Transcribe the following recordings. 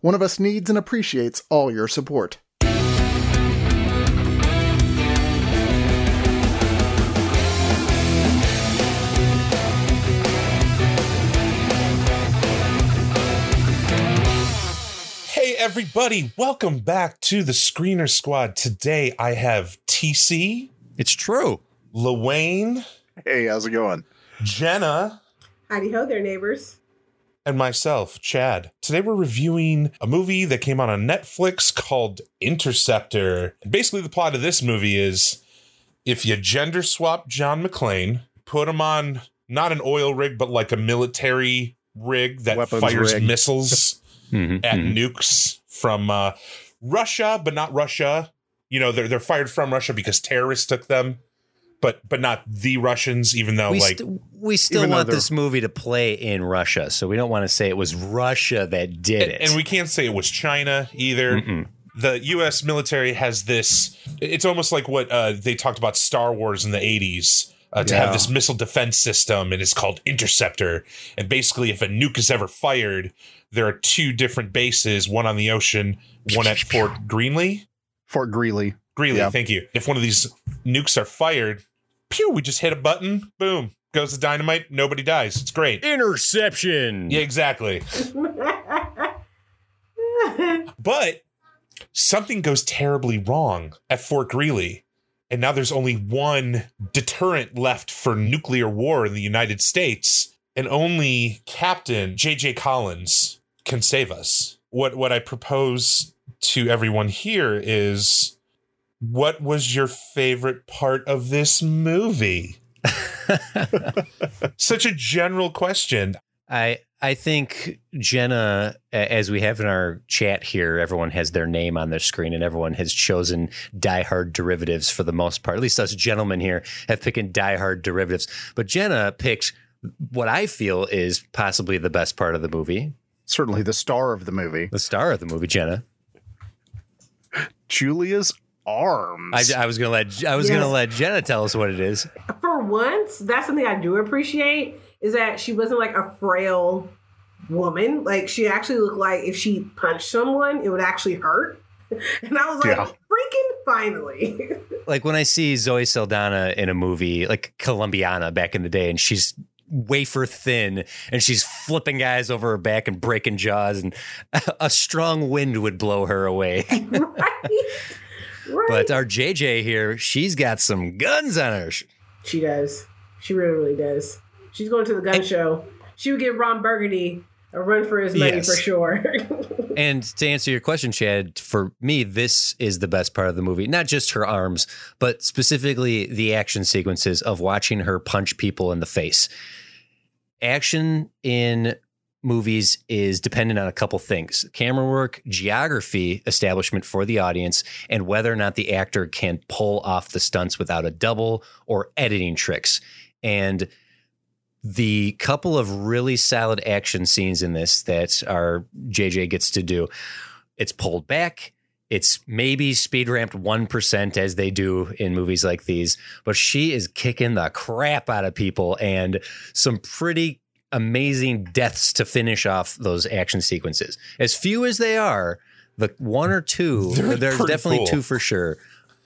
One of Us needs and appreciates all your support. Hey, everybody, welcome back to the Screener Squad. Today I have TC, It's true. Lawayne, Hey, how's it going? Jenna, Howdy ho there, neighbors. And myself, Chad. Today we're reviewing a movie that came out on Netflix called Interceptor. And basically, the plot of this movie is if you gender swap John McClane, put him on not an oil rig, but like a military rig that Weapons fires rig. missiles Mhm, at mhm. nukes from uh, Russia, but not Russia. You know, they're they're fired from Russia because terrorists took them, but but not the Russians. Even though we, like st- we still want this movie to play in Russia, so we don't want to say it was Russia that did and, it. and we can't say it was China either. Mm-mm. The U.S. military has this. It's almost like what uh, they talked about Star Wars in the '80s. Uh, to have this missile defense system, and it's called Interceptor. And basically, if a nuke is ever fired, there are two different bases: one on the ocean, one at Fort Greenlee. Fort Greeley. Greeley, Yeah. thank you. If one of these nukes are fired, pew, we just hit a button, boom, goes the dynamite, nobody dies. It's great. Interception. Yeah, exactly. But something goes terribly wrong at Fort Greeley. And now there's only one deterrent left for nuclear war in the United States, and only Captain J.J. Collins can save us. What what I propose to everyone here is what was your favorite part of this movie? Such a general question. I I think Jenna, as we have in our chat here, everyone has their name on their screen, and everyone has chosen Die Hard derivatives for the most part. At least us gentlemen here have picked Die Hard derivatives. But Jenna picked what I feel is possibly the best part of the movie, Certainly the star of the movie. the star of the movie, Jenna. Julia's arms. I, I was gonna let I was Yes. gonna let Jenna tell us what it is. For once, that's something I do appreciate is that she wasn't like a frail woman. Like she actually looked like if she punched someone, it would actually hurt. And I was like, Yeah. freaking finally. like when I see Zoe Saldana in a movie like Colombiana back in the day, and she's wafer thin and she's flipping guys over her back and breaking jaws, and a strong wind would blow her away. right? Right. but our JJ here, she's got some guns on her. she does. She really, really does. She's going to the gun show. She would give Ron Burgundy a run for his money Yes. for sure. And to answer your question, Chad, for me, this is the best part of the movie. Not just her arms, but specifically the action sequences of watching her punch people in the face. Action in movies is dependent on a couple things camera work, geography, establishment for the audience, and whether or not the actor can pull off the stunts without a double or editing tricks. And the couple of really solid action scenes in this that our JJ gets to do, it's pulled back. It's maybe speed ramped 1% as they do in movies like these, but she is kicking the crap out of people and some pretty amazing deaths to finish off those action sequences. As few as they are, the one or 2 They're there's definitely cool. two for sure,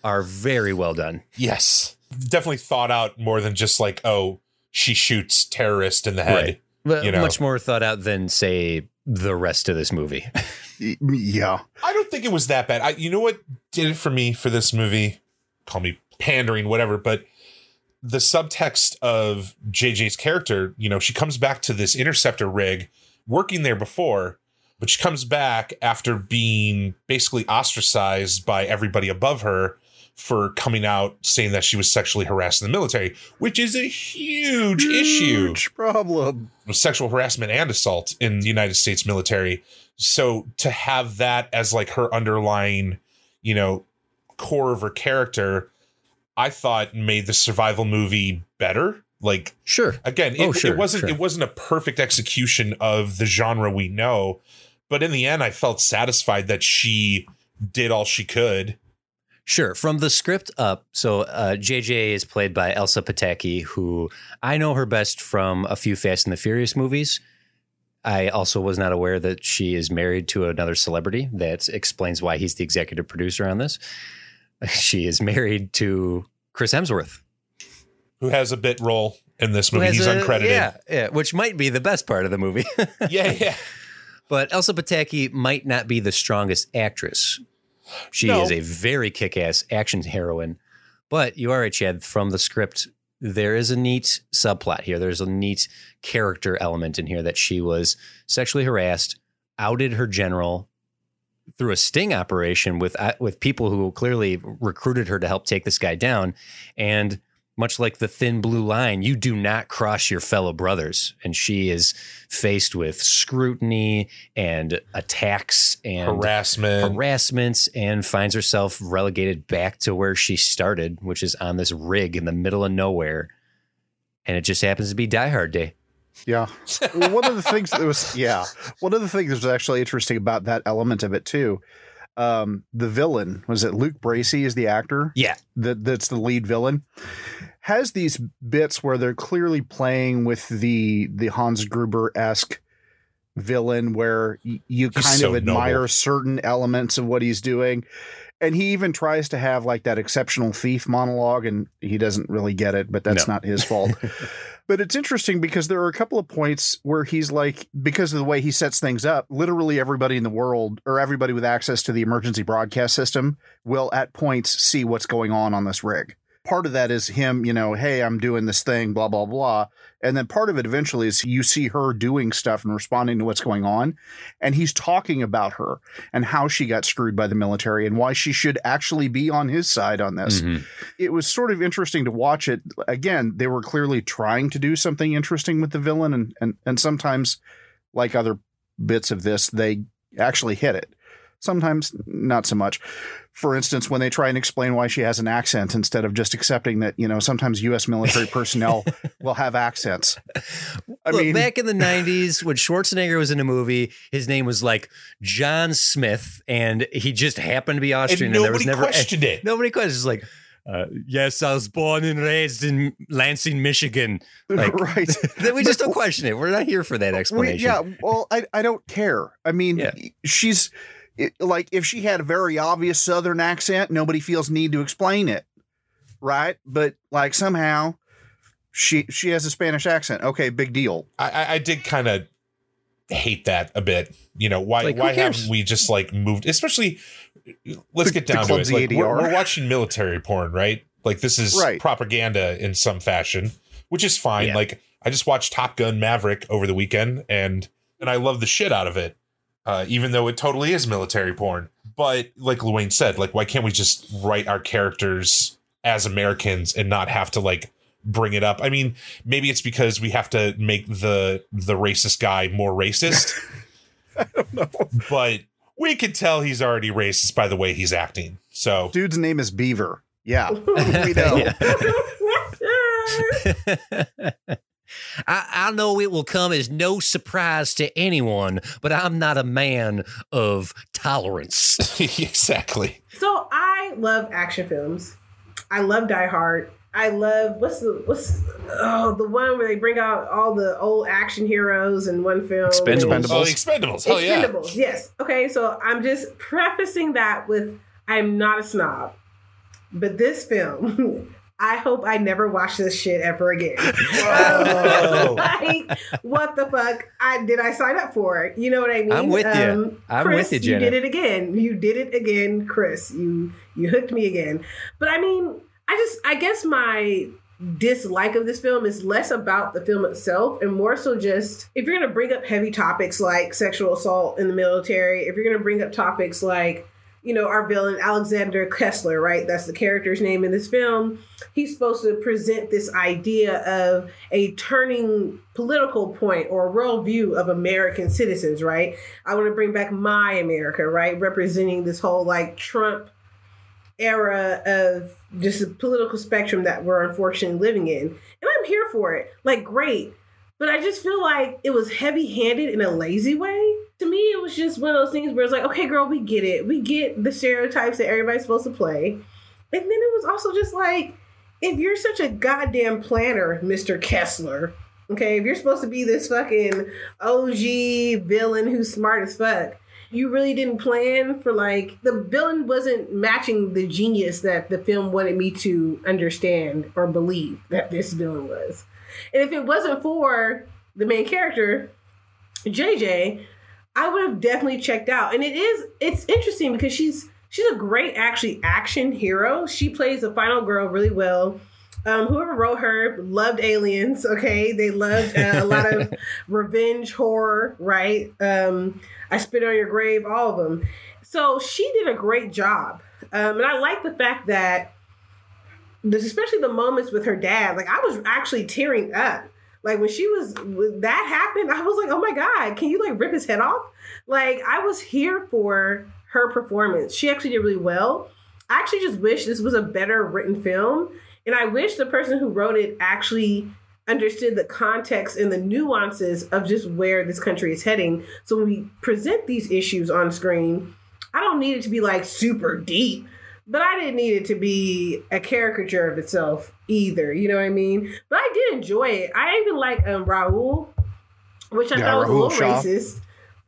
are very well done. Yes. Definitely thought out more than just like, oh, she shoots terrorist in the head. Right. But You know. Much more thought out than, say, the rest of this movie. Yeah. I don't think it was that bad. I, you know what did it for me for this movie? Call me pandering, whatever, but the subtext of JJ's character, you know, she comes back to this interceptor rig, working there before, but she comes back after being basically ostracized by everybody above her for coming out saying that she was sexually harassed in the military, which is a huge, issue. Huge problem. Sexual harassment and assault in the United States military. So to have that as like her underlying, you know, core of her character, I thought made the survival movie better. Like Sure. again, it, Oh, sure, it wasn't sure. it wasn't a perfect execution of the genre we know, but in the end, I felt satisfied that she did all she could. Sure. From the script up, so uh, JJ is played by Elsa Pataky, who I know her best from a few Fast and the Furious movies. I also was not aware that she is married to another celebrity. That explains why he's the executive producer on this. She is married to Chris Hemsworth. Who has a bit role in this movie? He's a- uncredited. Yeah, yeah, which might be the best part of the movie. yeah, yeah. But Elsa Pataky might not be the strongest actress. She No. is a very kick-ass action heroine. But you are right, Chad. From the script, there is a neat subplot here. There's a neat character element in here that she was sexually harassed, outed her general through a sting operation with uh, with people who clearly recruited her to help take this guy down, and much like the thin blue line, you do not cross your fellow brothers. And she is faced with scrutiny and attacks and Harassment. harassment and finds herself relegated back to where she started, which is on this rig in the middle of nowhere. And it just happens to be Die Hard Day. Yeah. One of the things that was yeah, one of the things that was actually interesting about that element of it too. Um, the villain was it Luke Bracey is the actor Yeah. that that's the lead villain has these bits where they're clearly playing with the the Hans Gruber esque villain where y- you He's kind so of admire noble. certain elements of what he's doing. And he even tries to have like that exceptional thief monologue, and he doesn't really get it, but that's No. not his fault. but it's interesting because there are a couple of points where he's like, because of the way he sets things up, literally everybody in the world or everybody with access to the emergency broadcast system will at points see what's going on on this rig. Part of that is him, you know, hey, I'm doing this thing, blah, blah, blah. And then part of it eventually is you see her doing stuff and responding to what's going on. And he's talking about her and how she got screwed by the military and why she should actually be on his side on this. Mhm. It was sort of interesting to watch it. Again, they were clearly trying to do something interesting with the villain. And, and, and sometimes, like other bits of this, they actually hit it. Sometimes not so much. For instance, when they try and explain why she has an accent instead of just accepting that, you know, sometimes U.S. military personnel will have accents. I Look, mean, back in the 90s, when Schwarzenegger was in a movie, his name was like John Smith, and he just happened to be Austrian. and there was never questioned it. Nobody questioned. It's like, uh, yes, I was born and raised in Lansing, Michigan. Like, right. Then we just don't question it. We're not here for that We- explanation. yeah, well, I, I don't care. I mean, Yeah. she's it, like if she had a very obvious Southern accent, nobody feels need to explain it, right? But like somehow she she has a Spanish accent. Okay, big deal. I, I- I did kind of hate that a bit. You know, why Like, why haven't we just like moved? Especially, let's The- get down to it. Like, we're, we're watching military porn, right? Like this is Right. propaganda in some fashion, which is fine. Yeah. Like I just watched Top Gun Maverick over the weekend, and and I love the shit out of it, uh, even though it totally is military porn. But like Luane said, like why can't we just write our characters as Americans and not have to like bring it up? I mean, maybe it's because we have to make the the racist guy more racist. I don't know, but we could tell he's already racist by the way he's acting. So Dude's name is Beaver. Yeah, we know. I, I know it will come as no surprise to anyone, but I'm not a man of tolerance. exactly. So I love action films. I love Die Hard. I love what's the what's oh the one where they bring out all the old action heroes in one film. Expendables. Oh, the Expendables. Hell yeah. Expendables, yes. Okay, so I'm just prefacing that with I'm not a snob, but this film, I hope I never watch this shit ever again. Like, what the fuck? I did I sign up for? You know what I mean? Um, I'm with you. I'm Chris, with you, You did it again. You did it again, Chris. You you hooked me again. But I mean, I just I guess my dislike of this film is less about the film itself and more so just if you're going to bring up heavy topics like sexual assault in the military, if you're going to bring up topics like you know, our villain, Alexander Kessler, right? That's the character's name in this film. He's supposed to present this idea of a turning political point or worldview of American citizens, right? I want to bring back my America, right? Representing this whole like Trump era of just a political spectrum that we're unfortunately living in. And I'm here for it. Like, great. But I just feel like it was heavy handed in a lazy way. To me, it was just one of those things where it's like, okay, girl, we get it. We get the stereotypes that everybody's supposed to play. And then it was also just like, if you're such a goddamn planner, Mr. Kessler, okay, if you're supposed to be this fucking OG villain who's smart as fuck, you really didn't plan for like the villain wasn't matching the genius that the film wanted me to understand or believe that this villain was. And if it wasn't for the main character, JJ, I would have definitely checked out. And it is it's interesting because she's she's a great actually action hero. She plays the final girl really well. Um, whoever wrote her loved aliens. Okay, they loved uh, a lot of revenge horror. Right. Um, I spit on your grave. All of them. So she did a great job, um, and I like the fact that especially the moments with her dad. Like I was actually tearing up. Like when she was when that happened, I was like, "Oh my god, can you like rip his head off?" Like I was here for her performance. She actually did really well. I actually just wish this was a better written film, and I wish the person who wrote it actually understood the context and the nuances of just where this country is heading. So when we present these issues on screen, I don't need it to be like super deep but I didn't need it to be a caricature of itself either. You know what I mean? But I did enjoy it. I even like um, Rahul, which I Yeah, thought was a little Shaw. racist.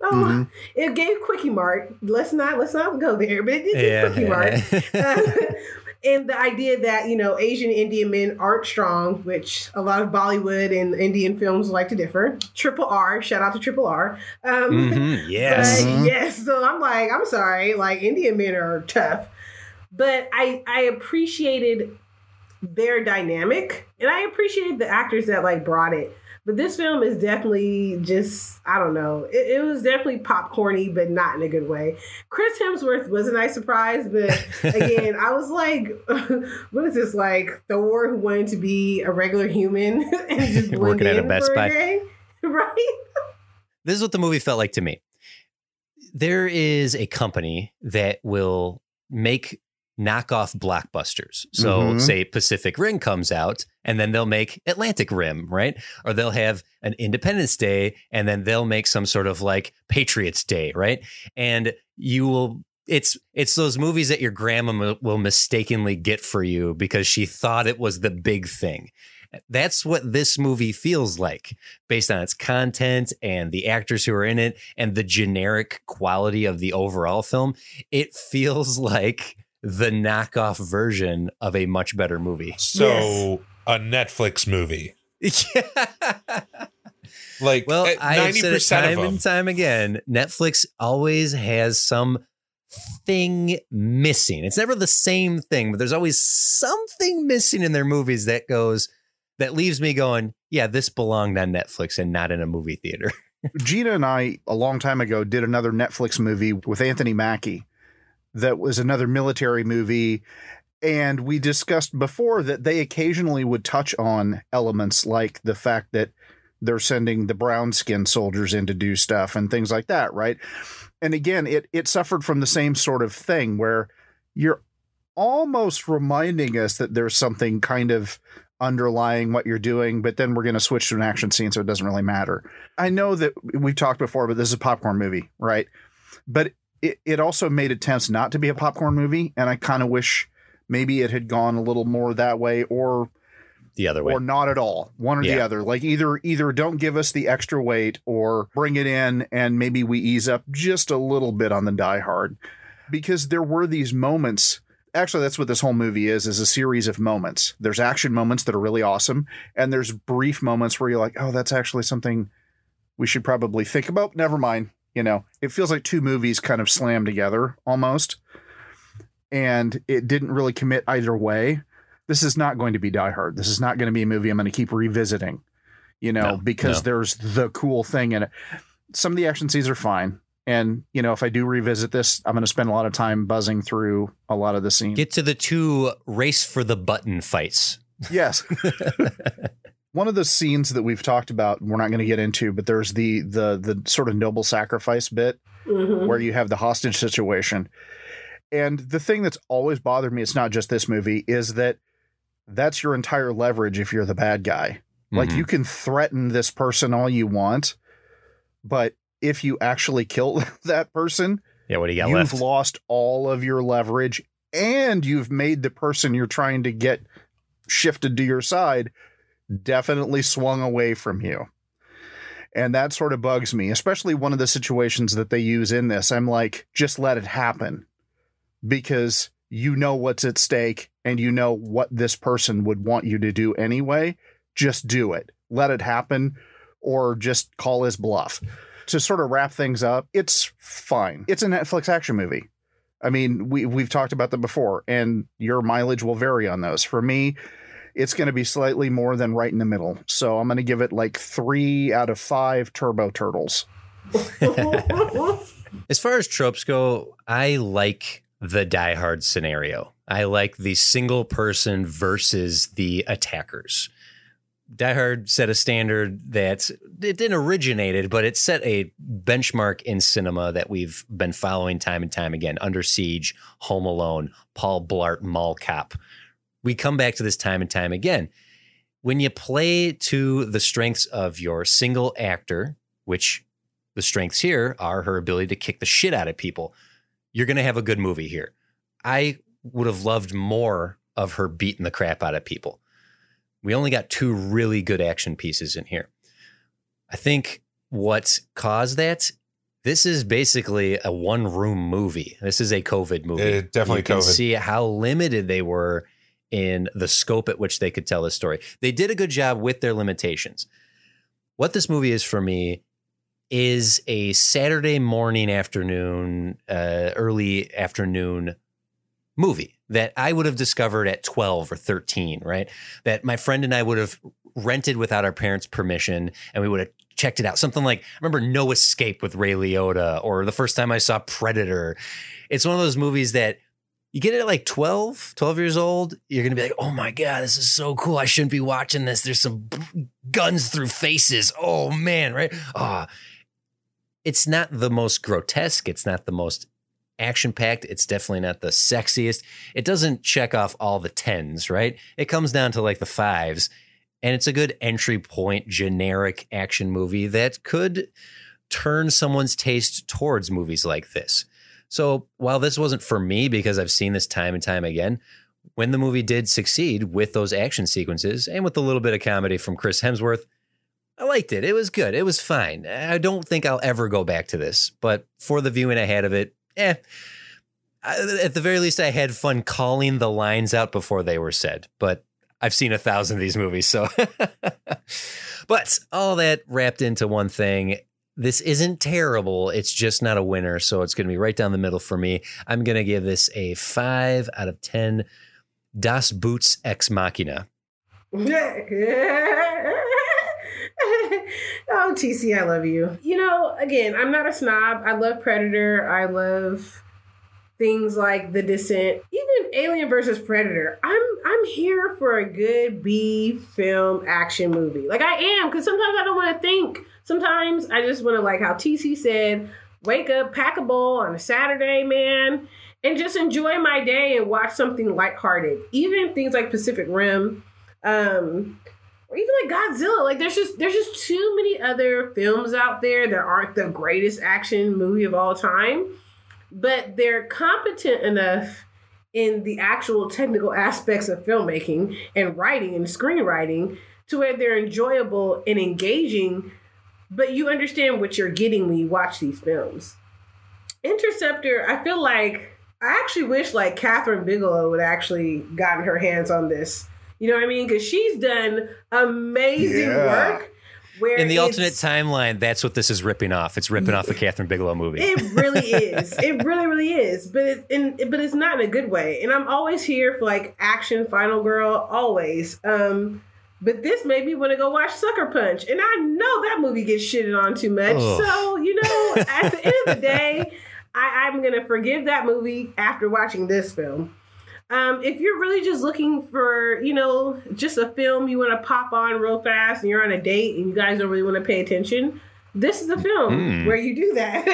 Oh, Mhm. it gave Kwik-E-Mart. Let's not let's not go there, but it did give Kwik-E-Mart. Uh, and the idea that you know Asian Indian men aren't strong, which a lot of Bollywood and Indian films like to differ. Triple R, shout out to Triple R. Um, Mhm, yes. but, yes. So I'm like, I'm sorry, like Indian men are tough. But I I appreciated their dynamic and I appreciated the actors that like brought it. But this film is definitely just I don't know. It, it was definitely popcorny, but not in a good way. Chris Hemsworth was a nice surprise, but again, I was like, what is this like Thor who wanted to be a regular human and just Working at a Best Buy. right? this is what the movie felt like to me. There is a company that will make knockoff blockbusters. So, Mhm. say Pacific Rim comes out, and then they'll make Atlantic Rim, right? Or they'll have an Independence Day, and then they'll make some sort of like Patriots Day, right? And you will. It's it's those movies that your grandma will mistakenly get for you because she thought it was the big thing. That's what this movie feels like based on its content and the actors who are in it and the generic quality of the overall film. It feels like the knockoff version of a much better movie. So Yes. a Netflix movie, Yeah. like Well, uh, I have said it time and time again. Netflix always has some thing missing. It's never the same thing, but there's always something missing in their movies that goes that leaves me going, yeah, this belonged on Netflix and not in a movie theater. Gina and I, a long time ago, did another Netflix movie with Anthony Mackie that was another military movie. And we discussed before that they occasionally would touch on elements like the fact that they're sending the brown skinned soldiers in to do stuff and things like that, right? And again, it it suffered from the same sort of thing where you're almost reminding us that there's something kind of underlying what you're doing, but then we're going to switch to an action scene, so it doesn't really matter. I know that we've talked before, but this is a popcorn movie, right? But it, it also made attempts not to be a popcorn movie, and I kind of wish maybe it had gone a little more that way, or The other way. or not at all, one or the other. Like either either don't give us the extra weight, or bring it in, and maybe we ease up just a little bit on the Die Hard, because there were these moments actually that's what this whole movie is is a series of moments. There's action moments that are really awesome and there's brief moments where you're like oh that's actually something we should probably think about. Never mind you know it feels like two movies kind of slammed together almost and it didn't really commit either way this is not going to be die hard this is not going to be a movie i'm going to keep revisiting you know No, because no. there's the cool thing in it some of the action scenes are fine And you know, if I do revisit this, I'm going to spend a lot of time buzzing through a lot of the scenes. Get to the two race for the button fights. Yes. One of the scenes that we've talked about, we're not going to get into, but there's the the the sort of noble sacrifice bit Mhm. where you have the hostage situation. And the thing that's always bothered me, it's not just this movie, is that that's your entire leverage if you're the bad guy. Like Mhm. you can threaten this person all you want, but if you actually kill that person, yeah, what do you got you've left? lost all of your leverage and you've made the person you're trying to get shifted to your side definitely swung away from you. And that sort of bugs me, especially one of the situations that they use in this. I'm like, just let it happen because you know what's at stake and you know what this person would want you to do anyway. Just do it. Let it happen or just call his bluff. To sort of wrap things up, it's fine. It's a Netflix action movie. I mean, we we've talked about them before, and your mileage will vary on those. For me, it's going to be slightly more than right in the middle. So I'm going to give it like three out of five Turbo Turtles. As far as tropes go, I like the Die Hard scenario. I like the single person versus the attackers. Die Hard set a standard that it didn't originate it, but it set a benchmark in cinema that we've been following time and time again. Under Siege, Home Alone, Paul Blart, Mall Cop. We come back to this time and time again. When you play to the strengths of your single actor, which the strengths here are her ability to kick the shit out of people, you're going to have a good movie here. I would have loved more of her beating the crap out of people. We only got two really good action pieces in here. I think what caused that, this is basically a one room movie. This is a COVID movie. Eh, definitely you can COVID. see how limited they were in the scope at which they could tell the story. They did a good job with their limitations. What this movie is for me is a Saturday morning, afternoon, uh, early afternoon movie that I would have discovered at 12 or 13, right? That my friend and I would have rented without our parents' permission and we would have checked it out. Something like, I remember No Escape with Ray Liotta or the first time I saw Predator. It's one of those movies that you get it at like 12, 12 years old, you're going to be like, oh my God, this is so cool. I shouldn't be watching this. There's some b- guns through faces. Oh man, right? Oh, it's not the most grotesque. It's not the most action packed. It's definitely not the sexiest. It doesn't check off all the tens, right? It comes down to like the fives. And it's a good entry point, generic action movie that could turn someone's taste towards movies like this. So while this wasn't for me because I've seen this time and time again, when the movie did succeed with those action sequences and with a little bit of comedy from Chris Hemsworth, I liked it. It was good. It was fine. I don't think I'll ever go back to this, but for the viewing I had of it, eh. At the very least, I had fun calling the lines out before they were said, but I've seen a thousand of these movies, so. but all that wrapped into one thing. This isn't terrible. It's just not a winner. So it's going to be right down the middle for me. I'm going to give this a five out of 10 Das Boots Ex Machina. oh, TC, I love you. You know, again, I'm not a snob. I love Predator. I love things like The Descent, even Alien versus Predator. I'm I'm here for a good B film action movie. Like I am, because sometimes I don't want to think. Sometimes I just want to, like how TC said, wake up, pack a bowl on a Saturday, man, and just enjoy my day and watch something lighthearted. Even things like Pacific Rim. Um, or even like Godzilla. Like there's just there's just too many other films out there that aren't the greatest action movie of all time, but they're competent enough in the actual technical aspects of filmmaking and writing and screenwriting to where they're enjoyable and engaging, but you understand what you're getting when you watch these films. Interceptor, I feel like I actually wish like Kathryn Bigelow would actually gotten her hands on this. You know what I mean? Because she's done amazing Yeah. work. Where In the alternate timeline, that's what this is ripping off. It's ripping off the Kathryn Bigelow movie. It really is. It really, really is. But it, in, but it's not in a good way. And I'm always here for like action, final girl, always. Um, But this made me want to go watch Sucker Punch. And I know that movie gets shitted on too much. Ugh. So, you know, at the end of the day, I, I'm going to forgive that movie after watching this film. Um, if you're really just looking for, you know, just a film you want to pop on real fast and you're on a date and you guys don't really want to pay attention, this is a film Mm. where you do that.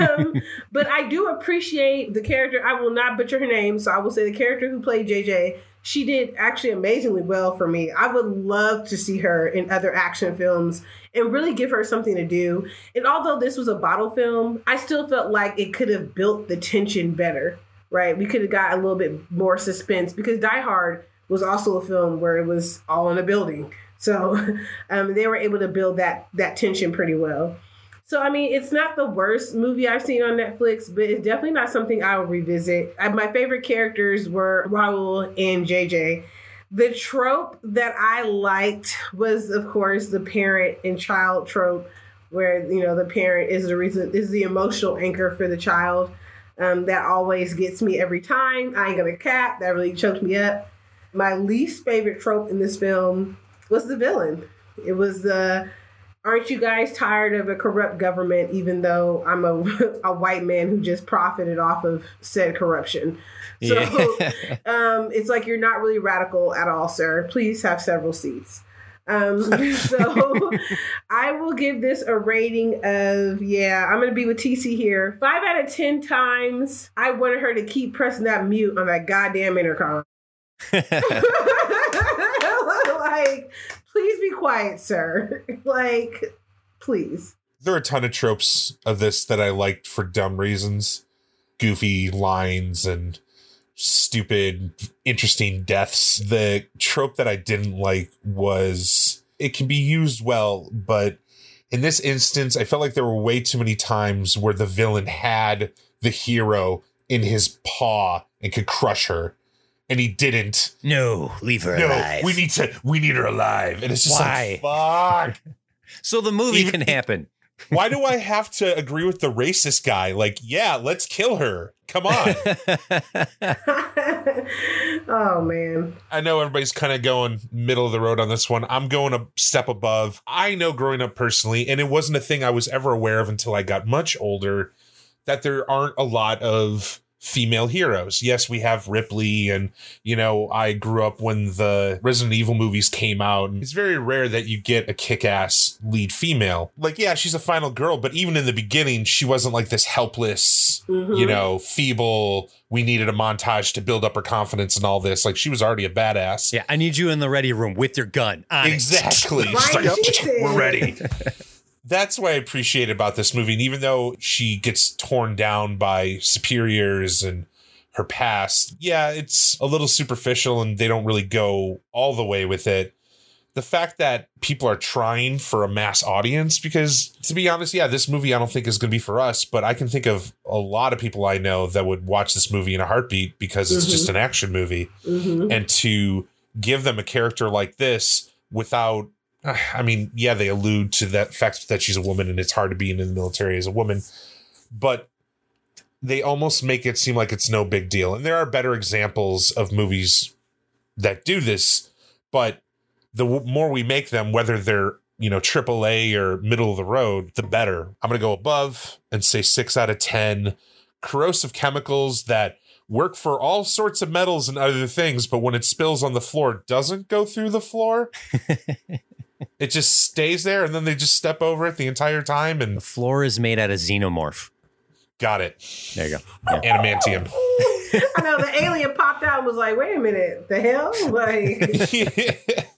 um, but I do appreciate the character. I will not butcher her name, so I will say the character who played JJ. She did actually amazingly well for me. I would love to see her in other action films and really give her something to do. And although this was a bottle film, I still felt like it could have built the tension better, right? We could have got a little bit more suspense because Die Hard was also a film where it was all in a building. So um, they were able to build that that tension pretty well. So I mean, it's not the worst movie I've seen on Netflix, but it's definitely not something I will revisit. Uh, my favorite characters were Rahul and JJ. The trope that I liked was, of course, the parent and child trope, where you know the parent is the reason is the emotional anchor for the child. Um, that always gets me every time. I ain't gonna cap. That really choked me up. My least favorite trope in this film was the villain. It was the aren't you guys tired of a corrupt government even though i'm a, a white man who just profited off of said corruption so Yeah. um, it's like you're not really radical at all sir please have several seats um, so i will give this a rating of yeah i'm gonna be with tc here five out of ten times i wanted her to keep pressing that mute on that goddamn intercom like, please be quiet, sir. like, please. There are a ton of tropes of this that I liked for dumb reasons. Goofy lines and stupid, interesting deaths. The trope that I didn't like was it can be used well, but in this instance, I felt like there were way too many times where the villain had the hero in his paw and could crush her. And he didn't. no, leave her No, alive. we need to. We need her alive. And it's just Why? like, fuck. so the movie Even- can happen. Why do I have to agree with the racist guy? Like, yeah, let's kill her. Come on. oh man. I know everybody's kind of going middle of the road on this one. I'm going a step above. I know growing up personally, and it wasn't a thing I was ever aware of until I got much older, that there aren't a lot of female heroes. Yes, we have Ripley, and you know, I grew up when the Resident Evil movies came out. And it's very rare that you get a kick ass lead female. Like, yeah, she's a final girl, but even in the beginning, she wasn't like this helpless, Mhm. you know, feeble. We needed a montage to build up her confidence and all this. Like, she was already a badass. yeah, I need you in the ready room with your gun. On it. Exactly. Right, She's like, she did. we're ready. That's what I appreciate about this movie. And even though she gets torn down by superiors and her past, yeah, it's a little superficial and they don't really go all the way with it. The fact that people are trying for a mass audience, because to be honest, yeah, this movie I don't think is going to be for us, but I can think of a lot of people I know that would watch this movie in a heartbeat because it's Mhm. just an action movie Mhm. and to give them a character like this without I mean, yeah, they allude to that fact that she's a woman and it's hard to be in the military as a woman, but they almost make it seem like it's no big deal. And there are better examples of movies that do this, but the w- more we make them, whether they're you know AAA or middle of the road, the better. I'm gonna go above and say six out of ten. Corrosive chemicals that work for all sorts of metals and other things, but when it spills on the floor, doesn't go through the floor. it just stays there, and then they just step over it the entire time. And The And floor is made out of xenomorph. got it, There you go. adamantium. I know the alien popped out and was like, wait a minute, the hell? Like